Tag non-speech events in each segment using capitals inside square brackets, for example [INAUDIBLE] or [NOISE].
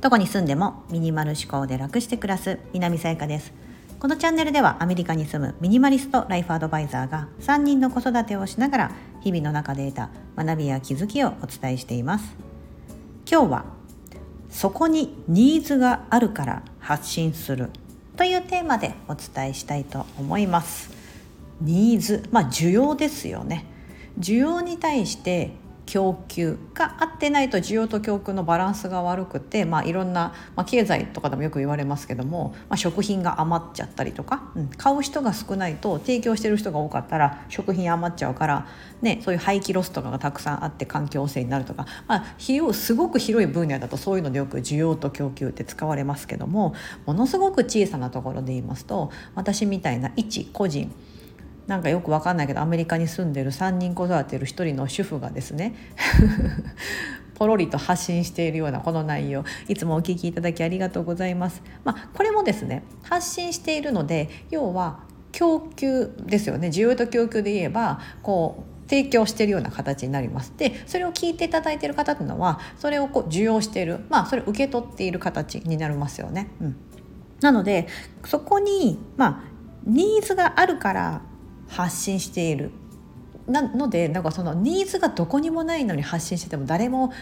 どこに住んでもミニマル思考で楽して暮らす南さやかです。このチャンネルではアメリカに住むミニマリストライフアドバイザーが3人の子育てをしながら日々の中で得た学びや気づきをお伝えしています。今日はそこにニーズがあるから発信するというテーマでお伝えしたいと思います。ニーズまあ需要ですよね。需要に対して供給が合ってないと需要と供給のバランスが悪くて、まあ、いろんな、まあ、経済とかでもよく言われますけども、まあ、食品が余っちゃったりとか、うん、買う人が少ないと提供してる人が多かったら食品余っちゃうから、ね、そういう廃棄ロスとかがたくさんあって環境汚染になるとか、まあ、広すごく広い分野だとそういうのでよく需要と供給って使われますけどもものすごく小さなところで言いますと私みたいな一個人なんかよくわかんないけどアメリカに住んでる3人子育てる1人の主婦がですね [LAUGHS] ポロリと発信しているようなこの内容。いつもお聞きいただきありがとうございます。まあ、これもですね発信しているので要は供給ですよね。需要と供給で言えばこう提供しているような形になります。でそれを聞いていただいている方というのはそれをこう受容している。まあそれを受け取っている形になりますよね。うん、なのでそこにまあニーズがあるから発信している。なのでなんかそのニーズがどこにもないのに発信してても誰も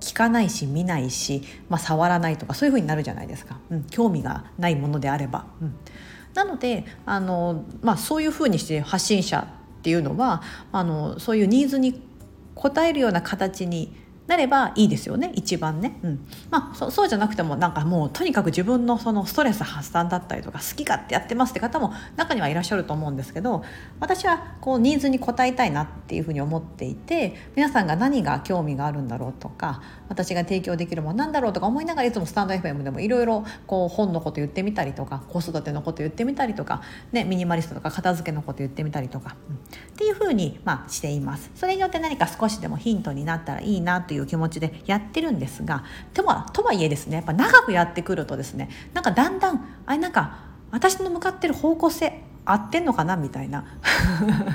聞かないし見ないし、まあ、触らないとかそういうふうになるじゃないですか、うん、興味がないものであれば。うん、なのであの、まあ、そういうふうにして発信者っていうのはあのそういうニーズに応えるような形になればいいですよね一番ね、うん。まあ、そうじゃなくてもなんかもうとにかく自分のそのストレス発散だったりとか好き勝手やってますって方も中にはいらっしゃると思うんですけど私はこうニーズに応えたいなっていうふうに思っていて皆さんが何が興味があるんだろうとか私が提供できるものなんだろうとか思いながらいつもスタンド FM でもいろいろ本のこと言ってみたりとか子育てのこと言ってみたりとか、ね、ミニマリストとか片付けのこと言ってみたりとか、うん、っていうふうに、まあ、しています。それによって何か少しでもヒントになったらいいなといういう気持ちでやってるんですがとはとはいえですねやっぱ長くやってくるとですねなんかだんだんあれなんか私の向かってる方向性合ってんのかなみたいな。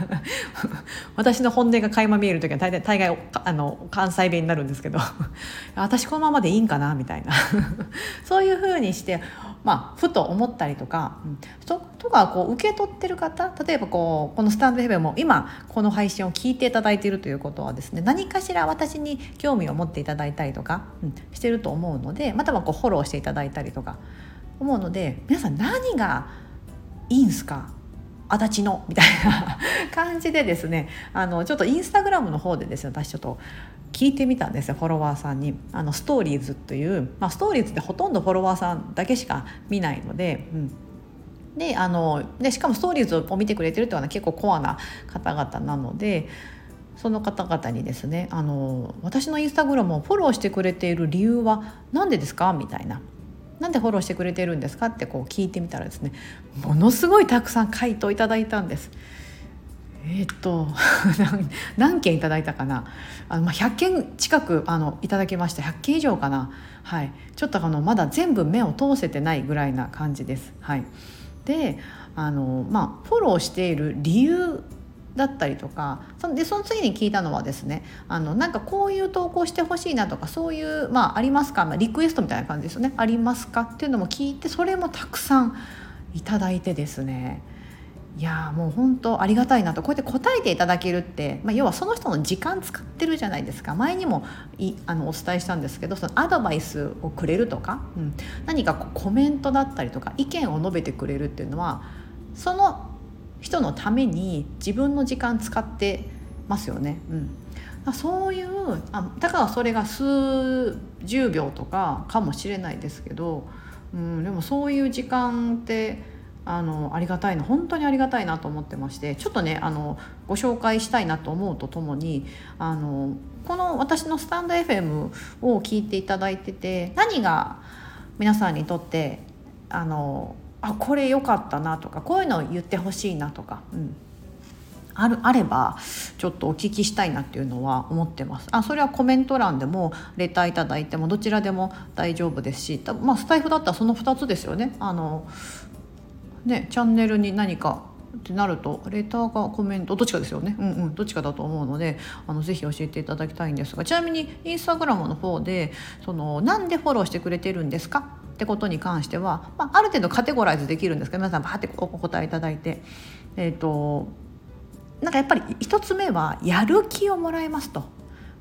[LAUGHS] 私の本音が垣間見える時は大大概あの関西弁になるんですけど。[LAUGHS] 私このままでいいんかなみたいな。[LAUGHS] そういうふうにしてまあ、ふと思ったりとか、うん、ととかこう受け取ってる方例えばこうこのスタンドヘベも今この配信を聞いていただいているということはですね何かしら私に興味を持っていただいたりとか、うん、してると思うのでまたはこうフォローしていただいたりとか思うので皆さん何がいいんすか足立のみたいな感じでですねあのちょっとインスタグラムの方でですね私ちょっと聞いてみたんですよフォロワーさんに。あのストーリーズという、まあ、ストーリーズってほとんどフォロワーさんだけしか見ないので、うん、であのでしかもストーリーズを見てくれてるっていうのは結構コアな方々なのでその方々にですねあの私のインスタグラムをフォローしてくれている理由は何でですか？みたいな。なんでフォローしてくれてるんですかってこう聞いてみたらですねものすごいたくさん回答いただいたんです。えー、っと [LAUGHS] 何件いただいたかな？あの、まあ、100件近くあのいただきました100件以上かな、はい、ちょっとあのまだ全部目を通せてないぐらいな感じです。はい、であの、まあ、フォローしている理由だったりとかそでその次に聞いたのはですねあのなんかこういう投稿してほしいなとかそういう、まあ、ありますか、まあ、リクエストみたいな感じですよね。ありますか？っていうのも聞いてそれもたくさんいただいてですね。いやもう本当ありがたいなと。こうやって答えていただけるって、まあ、要はその人の時間使ってるじゃないですか。前にもいあのお伝えしたんですけどそのアドバイスをくれるとか、うん、何かこうコメントだったりとか意見を述べてくれるっていうのはその人のために自分の時間使ってますよね。うん、そういうあだからそれが数十秒とかかもしれないですけど、うん、でもそういう時間ってあのありがたいな本当にありがたいなと思ってましてちょっとねあのご紹介したいなと思うとともにあのこの私のスタンド FM を聞いていただいてて何が皆さんにとってあのあこれ良かったなとかこういうのを言ってほしいなとか、うん、あるあればちょっとお聞きしたいなっていうのは思ってます。あそれはコメント欄でもレターいただいてもどちらでも大丈夫ですし、まあ、スタイフだったらその2つですよね。あのねチャンネルに何かってなるとレターかコメントどっちかですよね。うんうんどっちかだと思うのであのぜひ教えていただきたいんですがちなみにインスタグラムの方でそのなんでフォローしてくれてるんですか？ってことに関しては、まあ、ある程度カテゴライズできるんですけど皆さんバーってお答えいただいてえっ、ー、となんかやっぱり一つ目はやる気をもらえますと。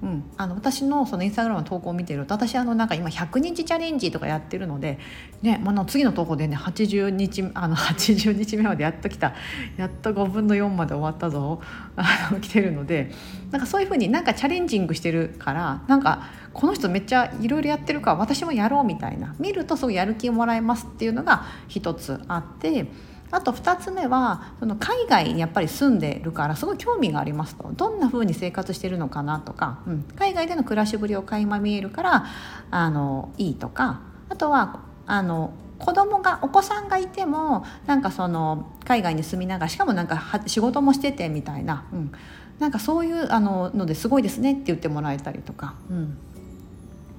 うん、あの私のそのインスタグラムの投稿を見てると私あのなんか今100日チャレンジとかやってるので、ねまあ、の次の投稿でね80日あの [LAUGHS] 80日目までやっときた。やっと5分の4まで終わったぞ。あの来てるのでなんかそういうふうになんかチャレンジングしてるからなんかこの人めっちゃいろいろやってるから私もやろうみたいな。見るとすごいやる気をもらえますっていうのが一つあって。あと2つ目はその海外にやっぱり住んでるからすごい興味がありますと。どんな風に生活してるのかなとか、うん、海外での暮らしぶりを垣間見えるからあのいいとか。あとはあの子供がお子さんがいてもなんかその海外に住みながらしかもなんか仕事もしててみたいな、うん、なんかそういうあののですごいですねって言ってもらえたりとか。うん。っ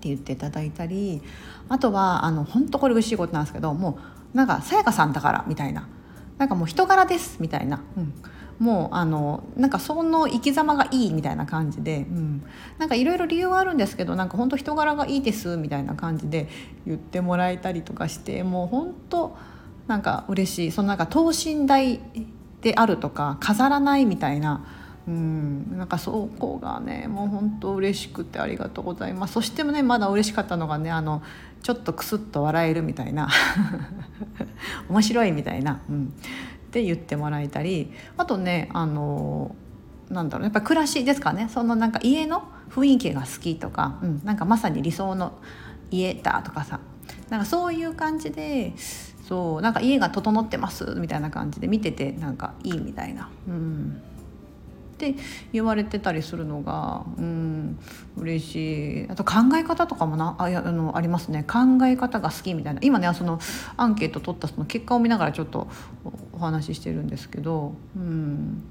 て言っていただいたり。あとはあの本当これ嬉しいことなんですけどもうなんかさやかさんだからみたいな。なんかもう人柄ですみたいな、うん、もうあのなんかその生き様がいいみたいな感じで、うん、なんかいろいろ理由はあるんですけどなんか本当人柄がいいですみたいな感じで言ってもらえたりとかしてもう本当なんか嬉しい。そのなんか等身大であるとか飾らないみたいな。うん、なんかそこがねもう本当嬉しくてありがとうございます。そしてねまだ嬉しかったのがねあのちょっとクスッと笑えるみたいな。[LAUGHS] 面白いみたいな、うん、って言ってもらえたり。あとねあのなんだろう。やっぱ暮らしですかね。そのなんか家の雰囲気が好きとか、うん、なんかまさに理想の家だとかさ。なんかそういう感じでそうなんか家が整ってますみたいな感じで見ててなんかいいみたいな。うん。って言われてたりするのがうん嬉しい。あと考え方とかもなあやあのありますね。考え方が好きみたいな。今ねそのアンケート取ったその結果を見ながらちょっとお話ししてるんですけどうん。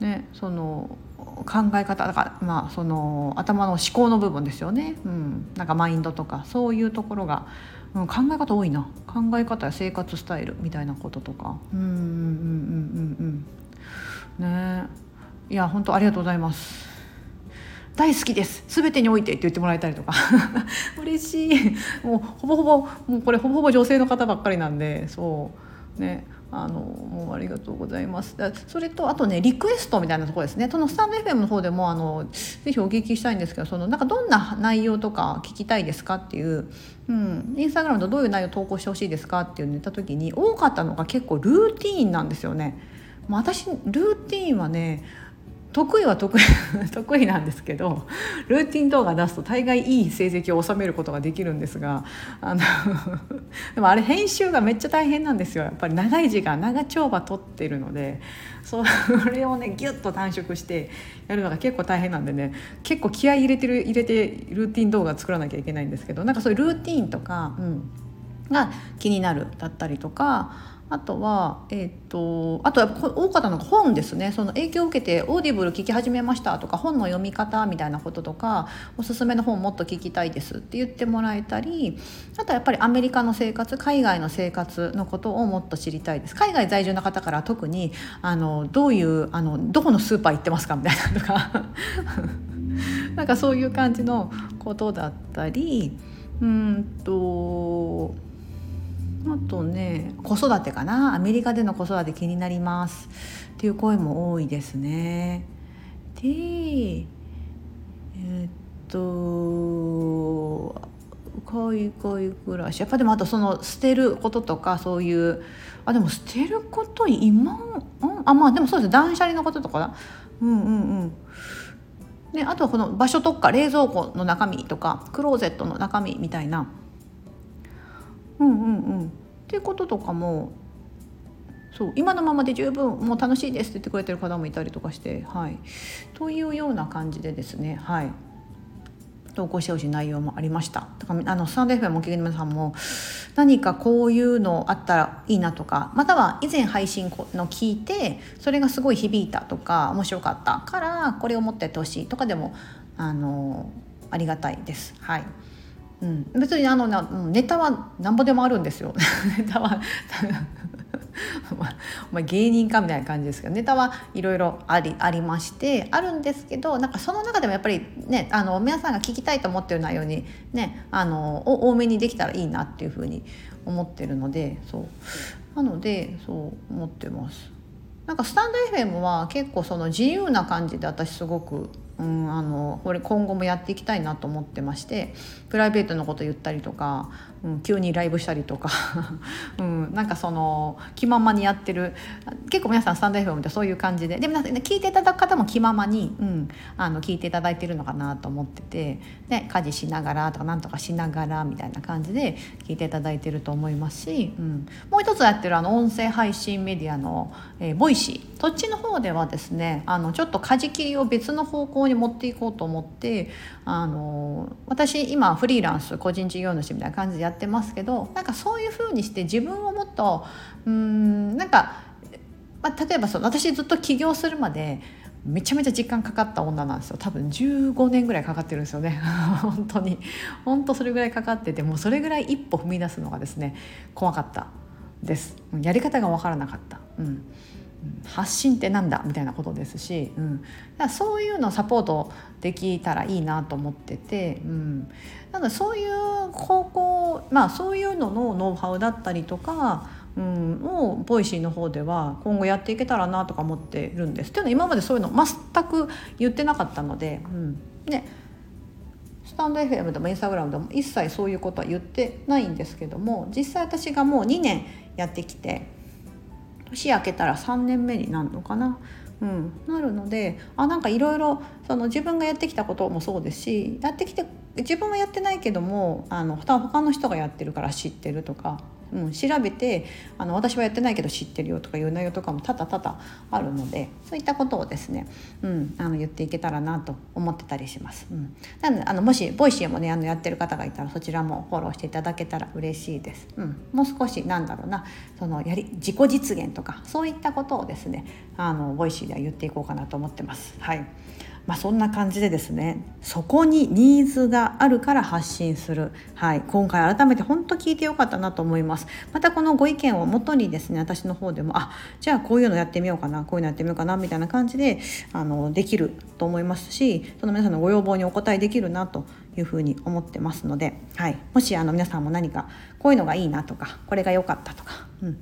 ねその考え方だからまあその頭の思考の部分ですよね、うん、なんかマインドとかそういうところが、うん、考え方多いな。考え方や生活スタイルみたいなこととか。うんうんうんうんうん。ね。いや本当ありがとうございます。大好きです。全てにおいてって言ってもらえたりとか。[LAUGHS] 嬉しい。もうほぼほぼもうこれほぼほぼ女性の方ばっかりなんでそう。ね。あのもうありがとうございます。それとあとねリクエストみたいなところですね。そのスタンド FM の方でもあのぜひお聞きしたいんですけどそのなんかどんな内容とか聞きたいですかっていう、うん、インスタグラムとどういう内容投稿してほしいですかっていうの言った時に多かったのが結構ルーティーンなんですよね。私ルーティーンはね得意は得意 [LAUGHS] 得意なんですけどルーティン動画出すと大概いい成績を収めることができるんですがあの [LAUGHS] でもあれ編集がめっちゃ大変なんですよ。やっぱり長い時間長丁場取ってるのでそれをねギュッと短縮してやるのが結構大変なんでね結構気合い入れてる入れてルーティン動画作らなきゃいけないんですけどなんかそういうルーティンとか、うん、が気になるだったりとかあとは、えーと、あとは多かったのが本ですね。その影響を受けてオーディブル聞き始めましたとか本の読み方みたいなこととかおすすめの本もっと聞きたいですって言ってもらえたりあとはやっぱりアメリカの生活海外の生活のことをもっと知りたいです。海外在住の方から特にあのどういうあのどこのスーパー行ってますかみたいなとか。[LAUGHS] なんかそういう感じのことだったりうんとあとね子育てかな？アメリカでの子育て気になります。っていう声も多いですね。でえー、っと海外暮らし。やっぱでもあとその捨てることとかそういうあでも捨てること今、うん、あまあでもそうです。断捨離のこととかだうんうんうん。ね、あとはこの場所とか冷蔵庫の中身とかクローゼットの中身みたいな。うんうんうん。っていうこととかもそう今のままで十分もう楽しいですって言ってくれてる方もいたりとかして、はい、というような感じでですね、はい、投稿してほしい内容もありました。だからあのスタンド FM お聞きの皆さんも何かこういうのあったらいいなとかまたは以前配信の聞いてそれがすごい響いたとか面白かったからこれを持ってってほしいとかでもあのありがたいです。はい。うん、別にあのなネタはなんぼでもあるんですよ。[LAUGHS] ネタはまあ芸人かみたいな感じですけどネタはいろいろありありましてあるんですけどなんかその中でもやっぱりねあの皆さんが聞きたいと思ってる内容にねあの多めにできたらいいなっていうふうに思ってるのでそう。なのでそう思ってます。なんかスタンド FM は結構その自由な感じで私すごくうん、あのこれ今後もやっていきたいなと思ってましてプライベートのこと言ったりとか、うん、急にライブしたりとか、[LAUGHS] う、なんかその気ままにやってる。結構皆さんスタンド FM ってそういう感じで。で皆さん聞いていただく方も気ままに、うん、あの聞いていただいてるのかなと思ってて、ね、家事しながらとかなんとかしながらみたいな感じで聞いていただいてると思いますし、うん、もう一つやってるあの音声配信メディアの、えー、ボイシー。そっちの方ではですねあのちょっと舵切りを別の方向に持っていこうと思ってあの私今フリーランス個人事業主みたいな感じでやってますけどなんかそういうふうにして自分をもっとうんなんか、まあ、例えばその私ずっと起業するまでめちゃめちゃ時間かかった女なんですよ。多分15年ぐらいかかってるんですよね。[LAUGHS] 本当に。本当それぐらいかかっててもうそれぐらい一歩踏み出すのがですね怖かったです。やり方が分からなかった。うん。発信ってなんだみたいなことですし、うん、だそういうのをサポートできたらいいなと思ってて、うん、なのでそういう方向まあそういうののノウハウだったりとか、うん、をボイシーの方では今後やっていけたらなとか思ってるんです。っていうのは今までそういうの全く言ってなかったので、うん、でスタンド FM でもインスタグラムでも一切そういうことは言ってないんですけども実際私がもう2年やってきて年明けたら3年目になるのかな？うん、なるのであなんかいろいろ自分がやってきたこともそうですしやってきて自分はやってないけどもあの他の人がやってるから知ってるとかうん、調べてあの私はやってないけど知ってるよとかいう内容とかも多々多々あるのでそういったことをですね、うん、あの言っていけたらなと思ってたりします。うん、なのであのもしボイシーもねあのやってる方がいたらそちらもフォローしていただけたら嬉しいです。うん、もう少しなんだろうなそのやり自己実現とかそういったことをですねあのボイシーでは言っていこうかなと思ってます。はいまあ、そんな感じでですねそこにニーズがあるから発信する、はい、今回改めて本当聞いてよかったなと思います。またこのご意見をもとにですね私の方でもあじゃあこういうのやってみようかなこういうのやってみようかなみたいな感じであのできると思いますしその皆さんのご要望にお答えできるなというふうに思ってますので、はい、もしあの皆さんも何かこういうのがいいなとかこれが良かったとか、うん、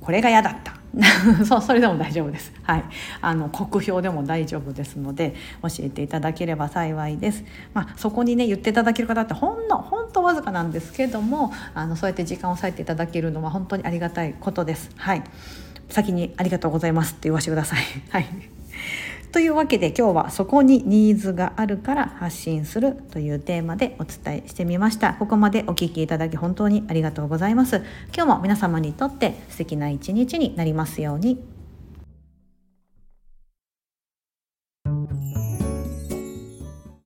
これが嫌だった。[LAUGHS] そうそれでも大丈夫です。はい、あの国評でも大丈夫ですので教えていただければ幸いです。まあ、そこにね言っていただける方ってほんのほんとわずかなんですけどもあのそうやって時間を割いていただけるのは本当にありがたいことです。はい、先にありがとうございますって言わせてください。はい。というわけで今日はそこにニーズがあるから発信するというテーマでお伝えしてみました。ここまでお聴きいただき本当にありがとうございます。今日も皆様にとって素敵な一日になりますように。